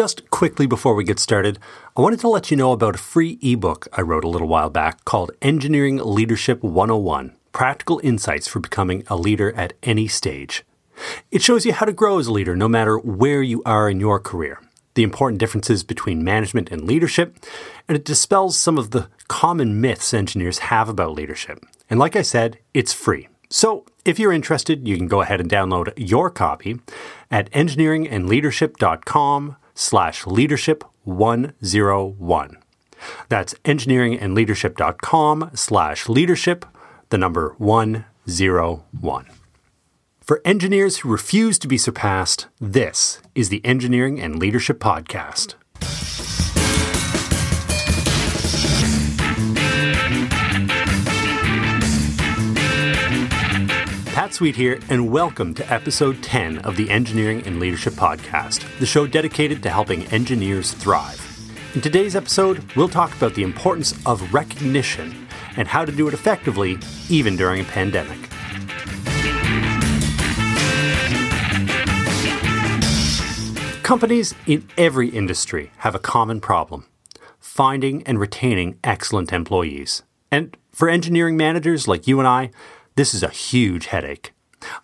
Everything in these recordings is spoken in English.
Just quickly before we get started, I wanted to let you know about a free ebook I wrote a little while back called Engineering Leadership 101 Practical Insights for Becoming a Leader at Any Stage. It shows you how to grow as a leader no matter where you are in your career, the important differences between management and leadership, and it dispels some of the common myths engineers have about leadership. And like I said, it's free. So if you're interested, you can go ahead and download your copy at engineeringandleadership.com slash leadership 101. That's engineeringandleadership.com slash leadership, the number 101. For engineers who refuse to be surpassed, this is the Engineering and Leadership Podcast. Sweet here, and welcome to episode 10 of the Engineering and Leadership Podcast, the show dedicated to helping engineers thrive. In today's episode, we'll talk about the importance of recognition and how to do it effectively, even during a pandemic. Companies in every industry have a common problem finding and retaining excellent employees. And for engineering managers like you and I, this is a huge headache.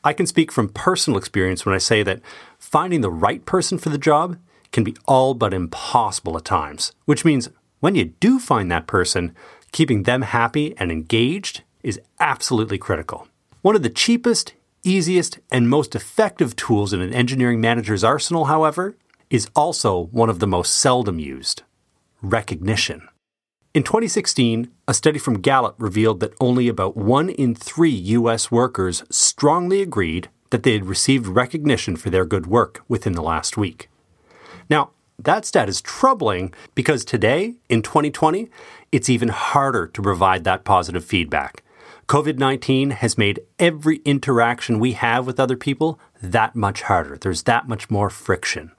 I can speak from personal experience when I say that finding the right person for the job can be all but impossible at times, which means when you do find that person, keeping them happy and engaged is absolutely critical. One of the cheapest, easiest, and most effective tools in an engineering manager's arsenal, however, is also one of the most seldom used recognition. In 2016, a study from Gallup revealed that only about one in three U.S. workers strongly agreed that they had received recognition for their good work within the last week. Now, that stat is troubling because today, in 2020, it's even harder to provide that positive feedback. COVID 19 has made every interaction we have with other people that much harder. There's that much more friction.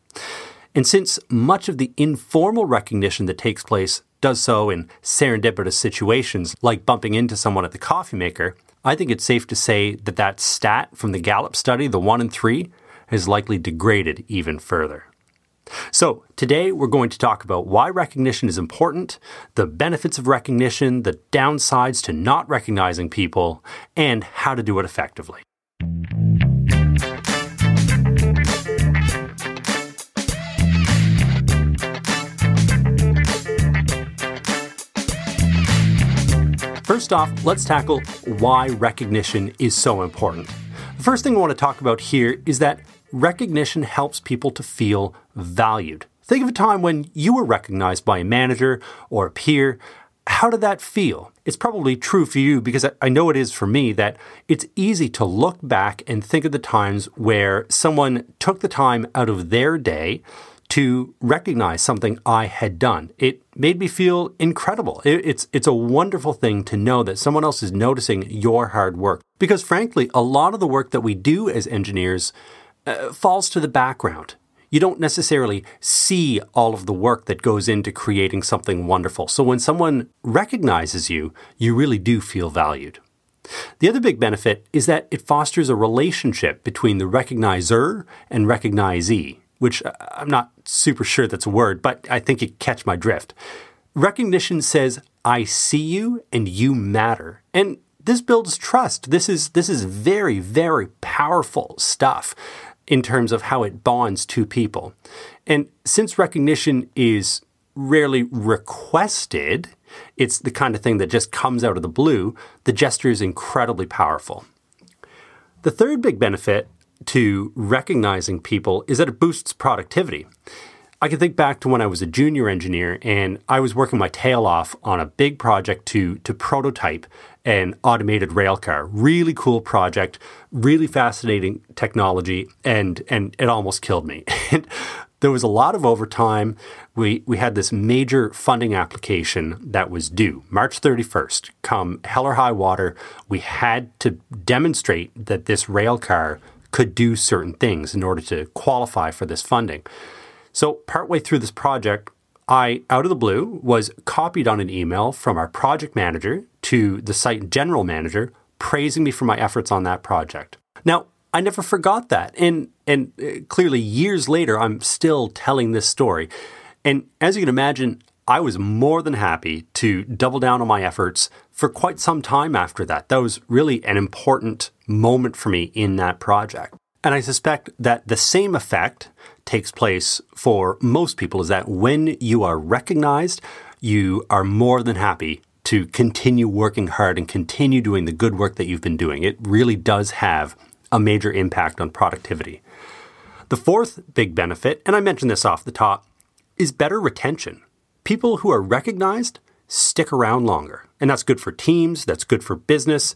And since much of the informal recognition that takes place does so in serendipitous situations like bumping into someone at the coffee maker, I think it's safe to say that that stat from the Gallup study, the 1 in 3, has likely degraded even further. So, today we're going to talk about why recognition is important, the benefits of recognition, the downsides to not recognizing people, and how to do it effectively. First off, let's tackle why recognition is so important. The first thing I want to talk about here is that recognition helps people to feel valued. Think of a time when you were recognized by a manager or a peer. How did that feel? It's probably true for you because I know it is for me that it's easy to look back and think of the times where someone took the time out of their day to recognize something I had done. It made me feel incredible. It, it's it's a wonderful thing to know that someone else is noticing your hard work. Because frankly, a lot of the work that we do as engineers uh, falls to the background. You don't necessarily see all of the work that goes into creating something wonderful. So when someone recognizes you, you really do feel valued. The other big benefit is that it fosters a relationship between the recognizer and recognizee which I'm not super sure that's a word, but I think you catch my drift. Recognition says, I see you and you matter. And this builds trust. This is this is very, very powerful stuff in terms of how it bonds two people. And since recognition is rarely requested, it's the kind of thing that just comes out of the blue, the gesture is incredibly powerful. The third big benefit to recognizing people is that it boosts productivity. I can think back to when I was a junior engineer and I was working my tail off on a big project to, to prototype an automated rail car. Really cool project, really fascinating technology, and, and it almost killed me. there was a lot of overtime. We, we had this major funding application that was due March 31st. Come hell or high water, we had to demonstrate that this rail car could do certain things in order to qualify for this funding. So, partway through this project, I, out of the blue, was copied on an email from our project manager to the site general manager praising me for my efforts on that project. Now, I never forgot that. And And uh, clearly, years later, I'm still telling this story. And as you can imagine, I was more than happy to double down on my efforts for quite some time after that. That was really an important moment for me in that project. And I suspect that the same effect takes place for most people is that when you are recognized, you are more than happy to continue working hard and continue doing the good work that you've been doing. It really does have a major impact on productivity. The fourth big benefit, and I mentioned this off the top, is better retention. People who are recognized stick around longer, and that's good for teams, that's good for business.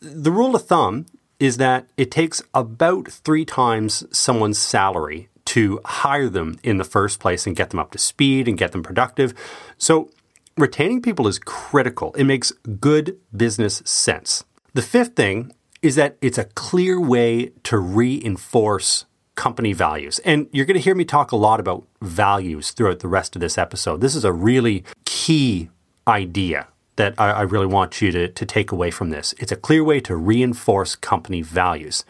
The rule of thumb is that it takes about three times someone's salary to hire them in the first place and get them up to speed and get them productive. So, retaining people is critical. It makes good business sense. The fifth thing is that it's a clear way to reinforce company values. And you're going to hear me talk a lot about values throughout the rest of this episode. This is a really key idea that I, I, really want you to, to take away from this. It's a clear way to reinforce company values.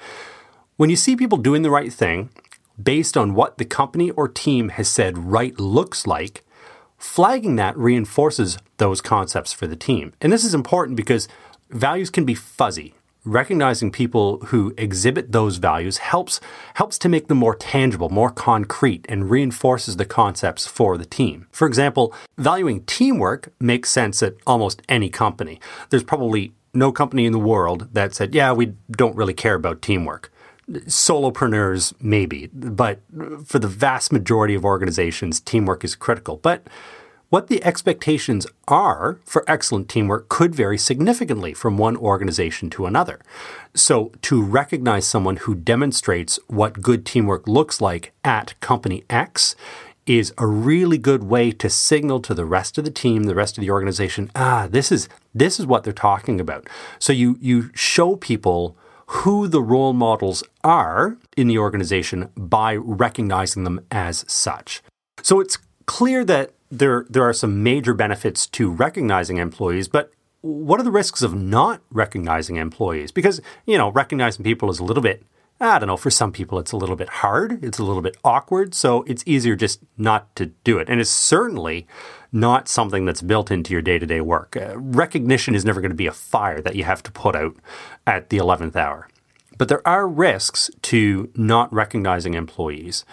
When you see people doing the right thing based on what the company or team has said right looks like, flagging that reinforces those concepts for the team. And this is important because values can be fuzzy recognizing people who exhibit those values helps helps to make them more tangible, more concrete and reinforces the concepts for the team. For example, valuing teamwork makes sense at almost any company. There's probably no company in the world that said, "Yeah, we don't really care about teamwork." Solopreneurs maybe, but for the vast majority of organizations, teamwork is critical. But what the expectations are for excellent teamwork could vary significantly from one organization to another. So, to recognize someone who demonstrates what good teamwork looks like at company X is a really good way to signal to the rest of the team, the rest of the organization, ah, this is this is what they're talking about. So you you show people who the role models are in the organization by recognizing them as such. So it's clear that there there are some major benefits to recognizing employees, but what are the risks of not recognizing employees? Because, you know, recognizing people is a little bit I don't know, for some people it's a little bit hard, it's a little bit awkward, so it's easier just not to do it. And it's certainly not something that's built into your day to day work. Uh, recognition is never going to be a fire that you have to put out at the 11th hour. But there are risks to not recognizing employees.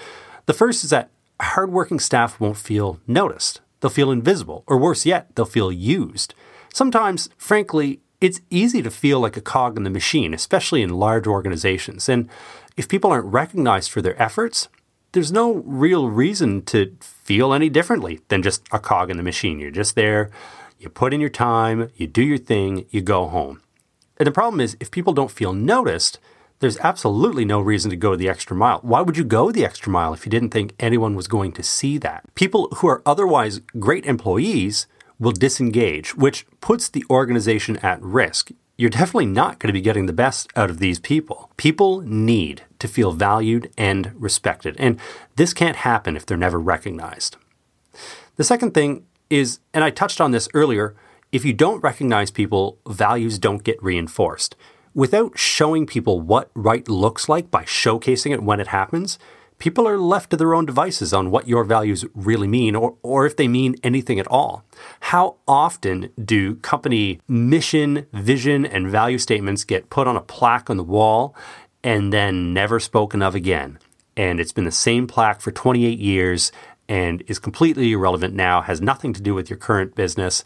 The first is that hardworking staff won't feel noticed. They'll feel invisible, or worse yet, they'll feel used. Sometimes, frankly, it's easy to feel like a cog in the machine, especially in large organizations. And if people aren't recognized for their efforts, there's no real reason to feel any differently than just a cog in the machine. You're just there, you put in your time, you do your thing, you go home. And the problem is, if people don't feel noticed, there's absolutely no reason to go the extra mile. Why would you go the extra mile if you didn't think anyone was going to see that? People who are otherwise great employees will disengage, which puts the organization at risk. You're definitely not going to be getting the best out of these people. People need to feel valued and respected, and this can't happen if they're never recognized. The second thing is, and I touched on this earlier, if you don't recognize people, values don't get reinforced without showing people what right looks like by showcasing it when it happens, people are left to their own devices on what your values really mean or, or if they mean anything at all. How often do company mission, vision, and value statements get put on a plaque on the wall and then never spoken of again? And it's been the same plaque for 28 years and is completely irrelevant now, has nothing to do with your current business.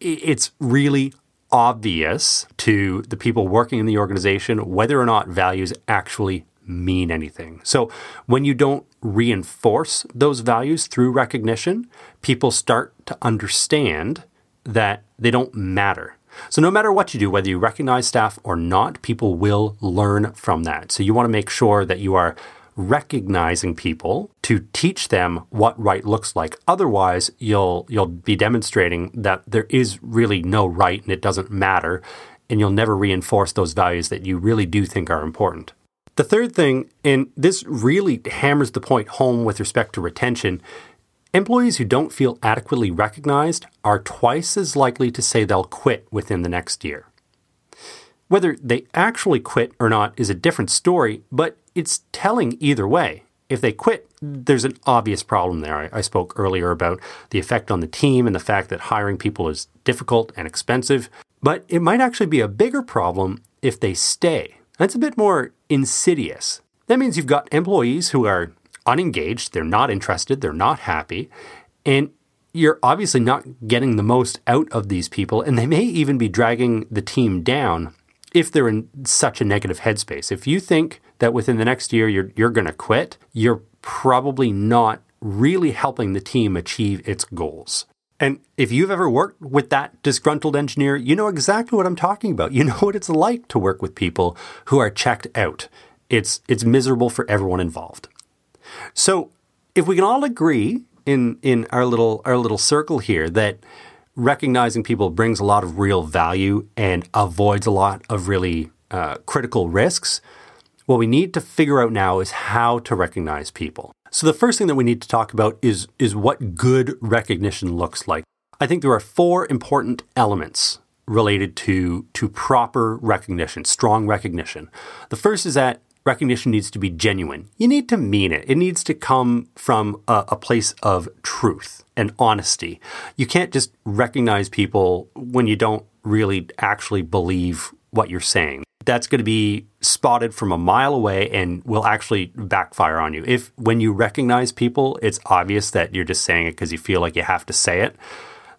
It's really obvious to the people working in the organization whether or not values actually mean anything. So when you don't reinforce those values through recognition, people start to understand that they don't matter. So no matter what you do, whether you recognize staff or not, people will learn from that. So you want to make sure that you are recognizing people to teach them what right looks like. Otherwise, you'll you'll be demonstrating that there is really no right and it doesn't matter and you'll never reinforce those values that you really do think are important. The third thing, and this really hammers the point home with respect to retention, employees who don't feel adequately recognized are twice as likely to say they'll quit within the next year. Whether they actually quit or not is a different story, but it's telling either way. If they quit, there's an obvious problem there. I, I spoke earlier about the effect on the team and the fact that hiring people is difficult and expensive. But it might actually be a bigger problem if they stay. That's a bit more insidious. That means you've got employees who are unengaged, they're not interested, they're not happy, and you're obviously not getting the most out of these people, and they may even be dragging the team down if they're in such a negative headspace. If you think that within the next year you're, you're going to quit, you're probably not really helping the team achieve its goals. And if you've ever worked with that disgruntled engineer, you know exactly what I'm talking about. You know what it's like to work with people who are checked out. It's it's miserable for everyone involved. So, if we can all agree in in our little our little circle here that recognizing people brings a lot of real value and avoids a lot of really uh, critical risks, what we need to figure out now is how to recognize people. So the first thing that we need to talk about is, is what good recognition looks like. I think there are four important elements related to, to proper recognition, strong recognition. The first is that recognition needs to be genuine. You need to mean it. It needs to come from a, a, place of truth and honesty. You can't just recognize people when you don't really actually believe what you're saying that's going to be spotted from a mile away and will actually backfire on you. If when you recognize people, it's obvious that you're just saying it because you feel like you have to say it,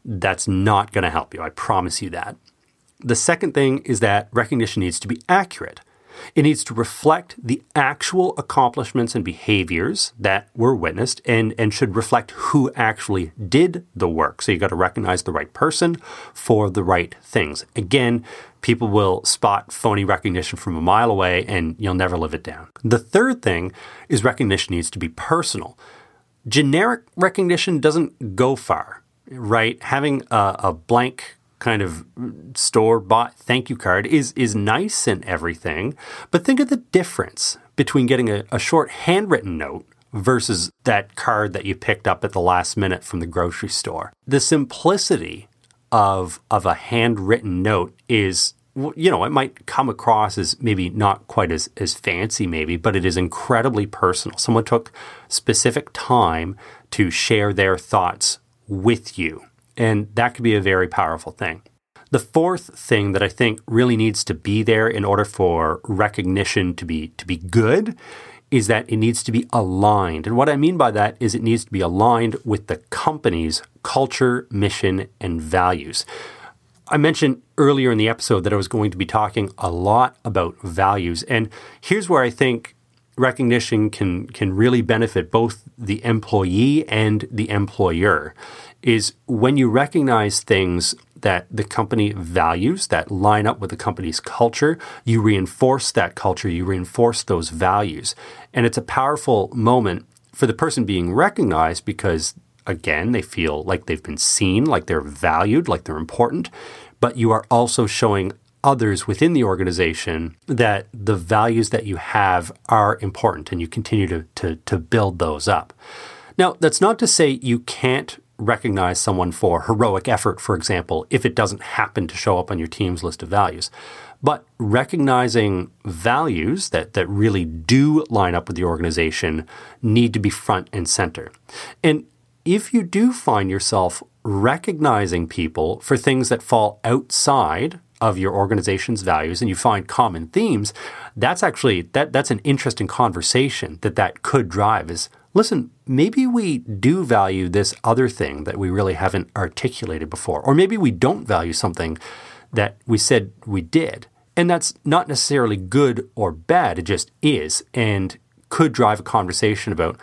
that's not going to help you. I promise you that. The second thing is that recognition needs to be accurate. It needs to reflect the actual accomplishments and behaviors that were witnessed and, and should reflect who actually did the work. So you got to recognize the right person for the right things. Again, people will spot phony recognition from a mile away and you'll never live it down. The third thing is recognition needs to be personal. Generic recognition doesn't go far, right? Having a, a blank kind of store bought thank you card is is nice and everything, but think of the difference between getting a, a short handwritten note versus that card that you picked up at the last minute from the grocery store. The simplicity of of a handwritten note is you know it might come across as maybe not quite as as fancy maybe but it is incredibly personal someone took specific time to share their thoughts with you and that could be a very powerful thing the fourth thing that i think really needs to be there in order for recognition to be to be good is that it needs to be aligned. And what I mean by that is it needs to be aligned with the company's culture, mission, and values. I mentioned earlier in the episode that I was going to be talking a lot about values. And here's where I think recognition can, can really benefit both the employee and the employer is when you recognize things that the company values that line up with the company's culture, you reinforce that culture, you reinforce those values. And it's a powerful moment for the person being recognized because, again, they feel like they've been seen, like they're valued, like they're important. But you are also showing others within the organization that the values that you have are important and you continue to, to, to build those up. Now, that's not to say you can't recognize someone for heroic effort, for example, if it doesn't happen to show up on your team's list of values. But recognizing values that, that really do line up with the organization need to be front and center. And if you do find yourself recognizing people for things that fall outside of your organization's values and you find common themes, that's actually that that's an interesting conversation that that could drive is listen, maybe we do value this other thing that we really haven't articulated before. Or maybe we don't value something that we said we did. And that's not necessarily good or bad, it just is, and could drive a conversation about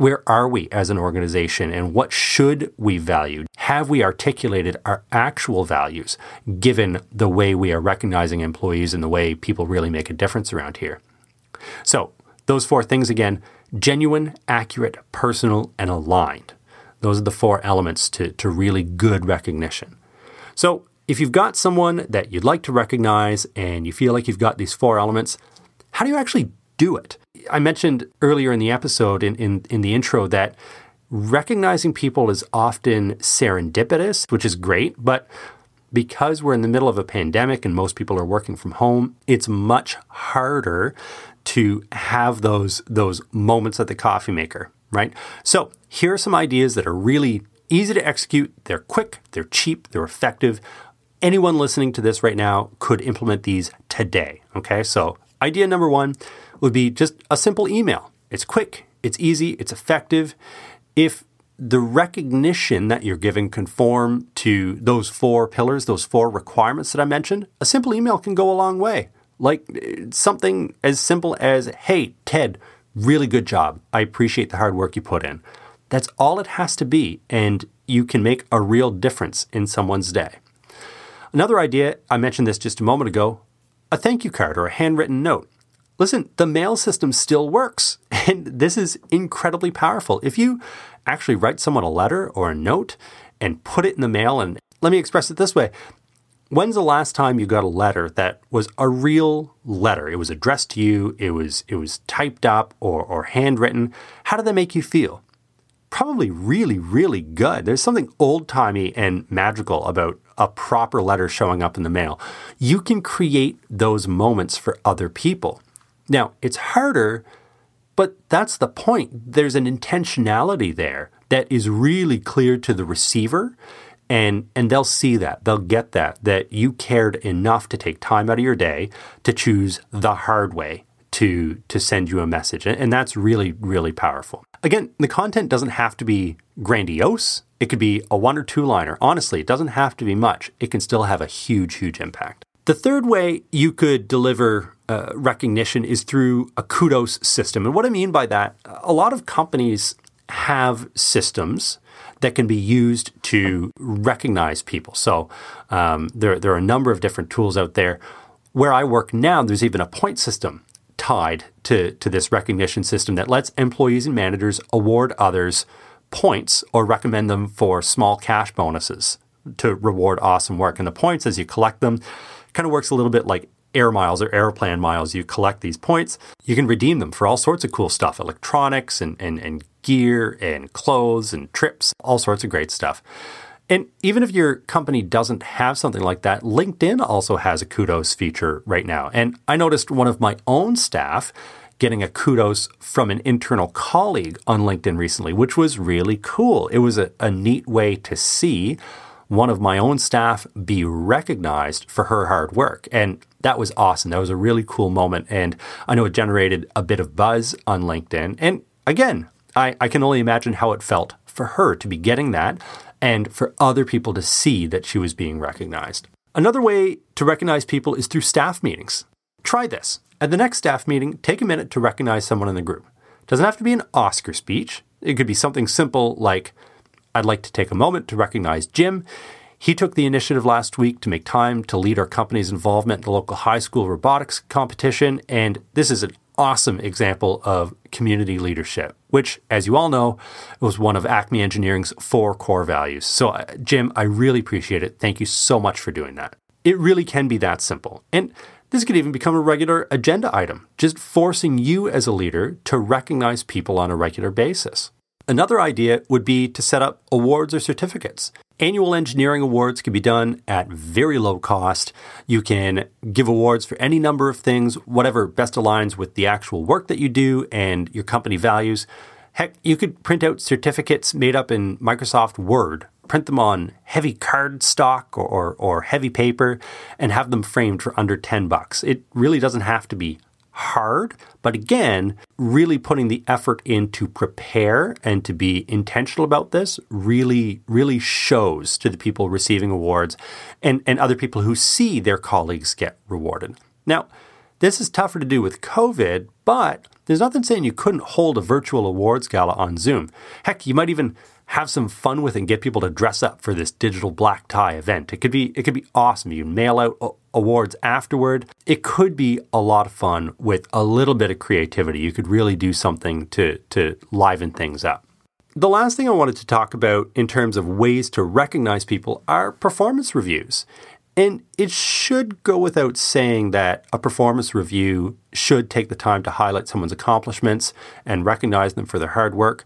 where are we as an organization and what should we value? Have we articulated our actual values given the way we are recognizing employees and the way people really make a difference around here? So, those four things again genuine, accurate, personal, and aligned. Those are the four elements to, to really good recognition. So, if you've got someone that you'd like to recognize and you feel like you've got these four elements, how do you actually do it? I mentioned earlier in the episode, in, in, in the intro, that recognizing people is often serendipitous, which is great, but because we're in the middle of a pandemic and most people are working from home, it's much harder to have those those moments at the coffee maker, right? So, here are some ideas that are really easy to execute, they're quick, they're cheap, they're effective. Anyone listening to this right now could implement these today, okay? So, idea number 1 would be just a simple email. It's quick, it's easy, it's effective. If the recognition that you're giving conform to those four pillars, those four requirements that I mentioned, a simple email can go a long way. Like uh, something as simple as, hey, Ted, really good job. I appreciate the hard work you put in. That's all it has to be, and you can make a real difference in someone's day. Another idea, I mentioned this just a moment ago a thank you card or a handwritten note. Listen, the mail system still works, and this is incredibly powerful. If you actually write someone a letter or a note and put it in the mail. And let me express it this way When's the last time you got a letter that was a real letter? It was addressed to you, it was, it was typed up or, or handwritten. How did that make you feel? Probably really, really good. There's something old timey and magical about a proper letter showing up in the mail. You can create those moments for other people. Now, it's harder but that's the point. There's an intentionality there that is really clear to the receiver and and they'll see that. They'll get that that you cared enough to take time out of your day to choose the hard way to to send you a message. And that's really really powerful. Again, the content doesn't have to be grandiose. It could be a one or two liner. Honestly, it doesn't have to be much. It can still have a huge huge impact. The third way you could deliver uh, recognition is through a kudos system. And what I mean by that, a lot of companies have systems that can be used to recognize people. So um, there, there are a number of different tools out there. Where I work now, there's even a point system tied to, to this recognition system that lets employees and managers award others points or recommend them for small cash bonuses to reward awesome work. And the points, as you collect them, kind of works a little bit like air miles or airplane miles. You collect these points, you can redeem them for all sorts of cool stuff electronics and, and, and gear and clothes and trips, all sorts of great stuff. And even if your company doesn't have something like that, LinkedIn also has a kudos feature right now. And I noticed one of my own staff getting a kudos from an internal colleague on LinkedIn recently, which was really cool. It was a, a neat way to see one of my own staff be recognized for her hard work. And that was awesome. That was a really cool moment. And I know it generated a bit of buzz on LinkedIn. And again, I, I can only imagine how it felt for her to be getting that and for other people to see that she was being recognized. Another way to recognize people is through staff meetings. Try this. At the next staff meeting, take a minute to recognize someone in the group. Doesn't have to be an Oscar speech. It could be something simple like, I'd like to take a moment to recognize Jim. He took the initiative last week to make time to lead our company's involvement in the local high school robotics competition, and this is an awesome example of community leadership, which, as you all know, was one of Acme Engineering's four core values. So, uh, Jim, I really appreciate it. Thank you so much for doing that. It really can be that simple. And this could even become a regular agenda item, just forcing you as a leader to recognize people on a regular basis. Another idea would be to set up awards or certificates. Annual engineering awards can be done at very low cost. You can give awards for any number of things, whatever best aligns with the actual work that you do and your company values. Heck, you could print out certificates made up in Microsoft Word, print them on heavy card stock or, or, or heavy paper, and have them framed for under 10 bucks. It really doesn't have to be hard, but again, really putting the effort in to prepare and to be intentional about this really, really shows to the people receiving awards and, and other people who see their colleagues get rewarded. Now, this is tougher to do with COVID, but there's nothing saying you couldn't hold a virtual awards gala on Zoom. Heck, you might even have some fun with it and get people to dress up for this digital black tie event. It could be it could be awesome. You mail out awards afterward. It could be a lot of fun with a little bit of creativity. You could really do something to to liven things up. The last thing I wanted to talk about in terms of ways to recognize people are performance reviews. And it should go without saying that a performance review should take the time to highlight someone's accomplishments and recognize them for their hard work.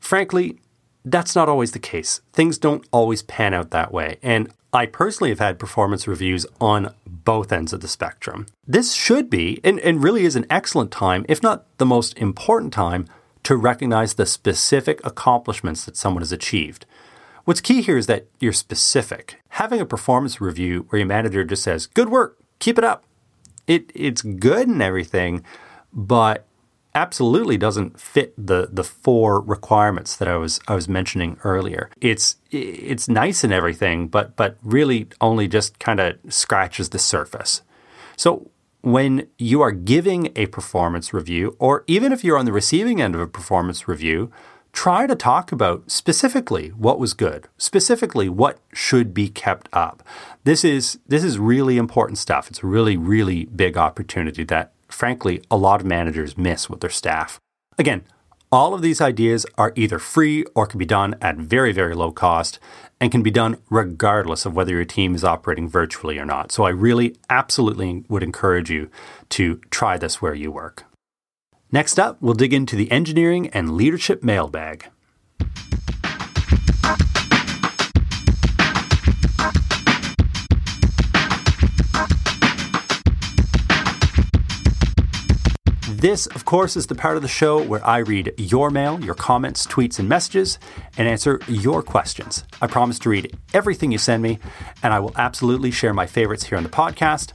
Frankly, that's not always the case. Things don't always pan out that way. And I personally have had performance reviews on both ends of the spectrum. This should be, and, and really is an excellent time, if not the most important time, to recognize the specific accomplishments that someone has achieved. What's key here is that you're specific. Having a performance review where your manager just says, Good work, keep it up. It, it's good and everything, but absolutely doesn't fit the the four requirements that I was I was mentioning earlier. It's it's nice and everything, but but really only just kind of scratches the surface. So when you are giving a performance review, or even if you're on the receiving end of a performance review, try to talk about specifically what was good, specifically what should be kept up. This is this is really important stuff. It's a really really big opportunity that frankly a lot of managers miss with their staff. Again, all of these ideas are either free or can be done at very very low cost and can be done regardless of whether your team is operating virtually or not. So I really absolutely would encourage you to try this where you work. Next up, we'll dig into the engineering and leadership mailbag. This, of course, is the part of the show where I read your mail, your comments, tweets, and messages, and answer your questions. I promise to read everything you send me, and I will absolutely share my favorites here on the podcast.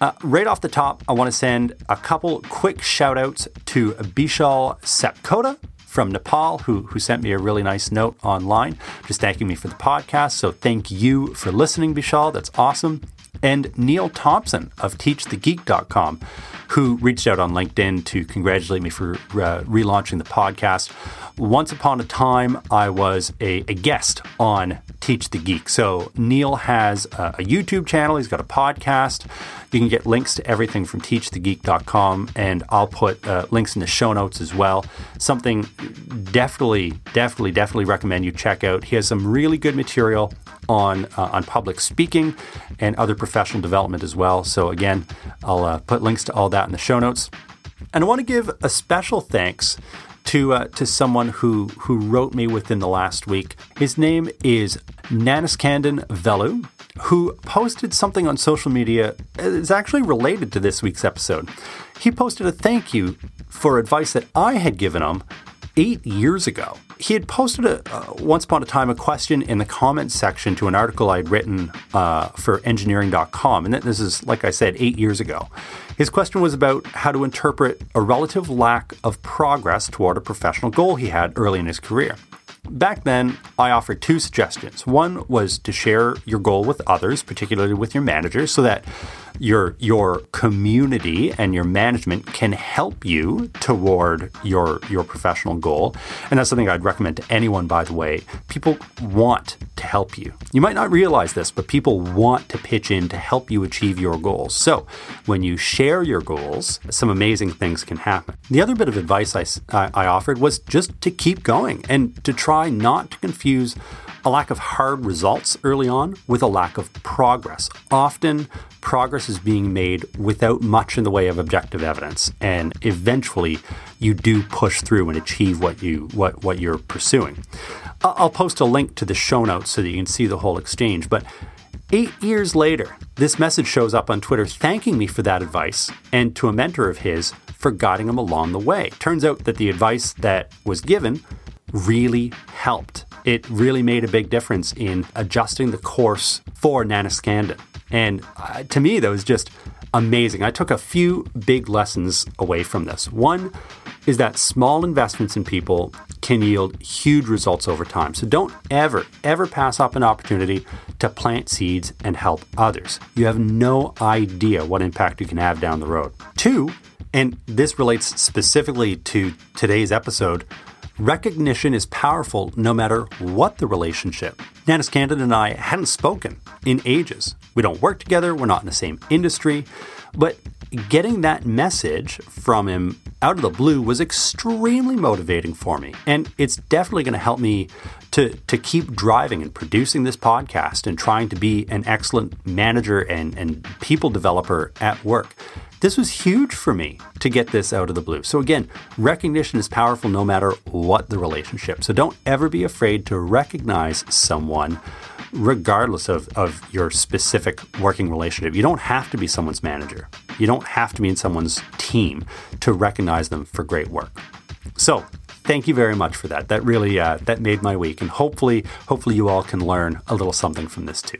Uh, right off the top, I want to send a couple quick shout outs to Bishal Sapkota from Nepal, who, who sent me a really nice note online, just thanking me for the podcast. So thank you for listening, Bishal. That's awesome. And Neil Thompson of TeachTheGeek.com, who reached out on LinkedIn to congratulate me for uh, relaunching the podcast. Once upon a time, I was a, a, guest on Teach the Geek. So Neil has a, a YouTube channel, he's got a podcast. You can get links to everything from teachthegeek.com, and I'll put uh, links in the show notes as well. Something definitely, definitely, definitely recommend you check out. He has some really good material on uh, on public speaking and other professional development as well. So again, I'll uh, put links to all that in the show notes. And I want to give a special thanks to uh, to someone who who wrote me within the last week. His name is Naniskandan Velu, who posted something on social media. It's actually related to this week's episode. He posted a thank you for advice that I had given him eight years ago. He had posted a, uh, once upon a time a question in the comments section to an article I'd written uh, for engineering.com. And this is, like I said, eight years ago. His question was about how to interpret a relative lack of progress toward a professional goal he had early in his career. Back then, I offered two suggestions. One was to share your goal with others, particularly with your managers, so that your your community and your management can help you toward your your professional goal. And that's something I'd recommend to anyone by the way. People want to help you. You might not realize this, but people want to pitch in to help you achieve your goals. So, when you share your goals, some amazing things can happen. The other bit of advice I, I offered was just to keep going and to try not to confuse a lack of hard results early on with a lack of progress. Often, progress is being made without much in the way of objective evidence, and eventually, you do push through and achieve what you what what you're pursuing. I'll post a link to the show notes so that you can see the whole exchange, but. Eight years later, this message shows up on Twitter thanking me for that advice and to a mentor of his for guiding him along the way. Turns out that the advice that was given really helped it really made a big difference in adjusting the course for Naniskandan. And uh, to me, that was just amazing. I took a few big lessons away from this. One is that small investments in people can yield huge results over time. So don't ever, ever pass up an opportunity to plant seeds and help others. You have no idea what impact you can have down the road. Two, and this relates specifically to today's episode, Recognition is powerful no matter what the relationship. Naniskandan and I hadn't spoken in ages. We don't work together, we're not in the same industry, but getting that message from him out of the blue was extremely motivating for me. And it's definitely going to help me to, to keep driving and producing this podcast and trying to be an excellent manager and, and people developer at work. This was huge for me to get this out of the blue. So, again, recognition is powerful no matter what the relationship. So, don't ever be afraid to recognize someone regardless of, of your specific working relationship. You don't have to be someone's manager, you don't have to be in someone's team to recognize them for great work. So, thank you very much for that. That really uh, that made my week, and hopefully, hopefully you all can learn a little something from this too.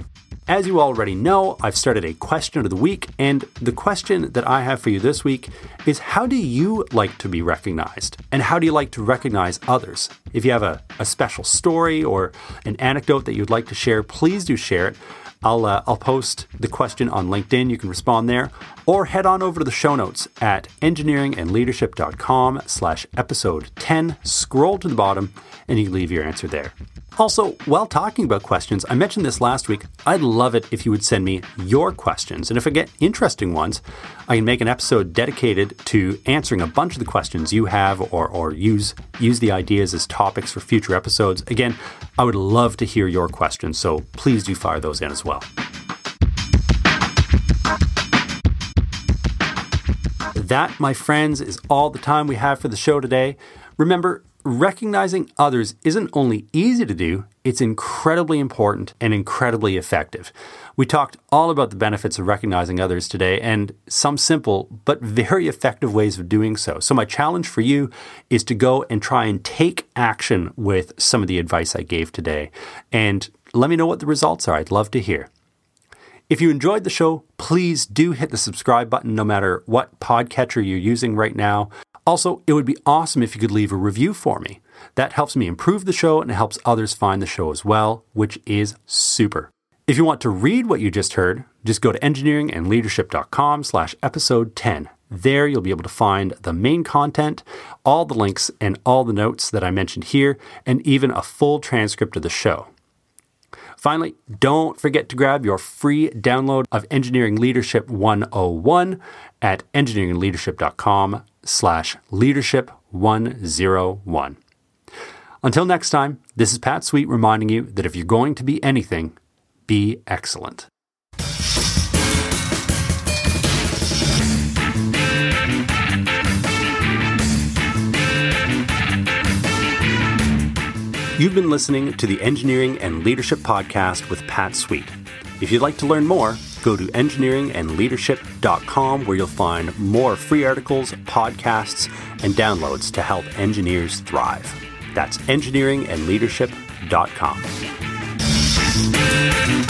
As you already know, I've started a question of the week, and the question that I have for you this week is how do you like to be recognized? And how do you like to recognize others? If you have a, a special story or an anecdote that you'd like to share, please do share it. I'll, uh, I'll post the question on LinkedIn. You can respond there or head on over to the show notes at engineeringandleadership.com slash episode 10. Scroll to the bottom and you leave your answer there. Also, while talking about questions, I mentioned this last week. I'd love it if you would send me your questions. And if I get interesting ones, I can make an episode dedicated to answering a bunch of the questions you have or, or use, use the ideas as topics for future episodes. Again, I would love to hear your questions, so please do fire those in as well. That, my friends, is all the time we have for the show today. Remember, recognizing others isn't only easy to do, it's incredibly important and incredibly effective. We talked all about the benefits of recognizing others today and some simple but very effective ways of doing so. So, my challenge for you is to go and try and take action with some of the advice I gave today. And let me know what the results are. I'd love to hear. If you enjoyed the show, please do hit the subscribe button no matter what podcatcher you're using right now. Also, it would be awesome if you could leave a review for me. That helps me improve the show and helps others find the show as well, which is super. If you want to read what you just heard, just go to engineeringandleadership.com slash episode 10. There you'll be able to find the main content, all the links and all the notes that I mentioned here, and even a full transcript of the show. Finally, don't forget to grab your free download of Engineering Leadership 101 at engineeringleadership.com slash leadership 101. Until next time, this is Pat Sweet reminding you that if you're going to be anything, be excellent. You've been listening to the Engineering and Leadership Podcast with Pat Sweet. If you'd like to learn more, go to engineeringandleadership.com where you'll find more free articles, podcasts, and downloads to help engineers thrive. That's engineeringandleadership.com.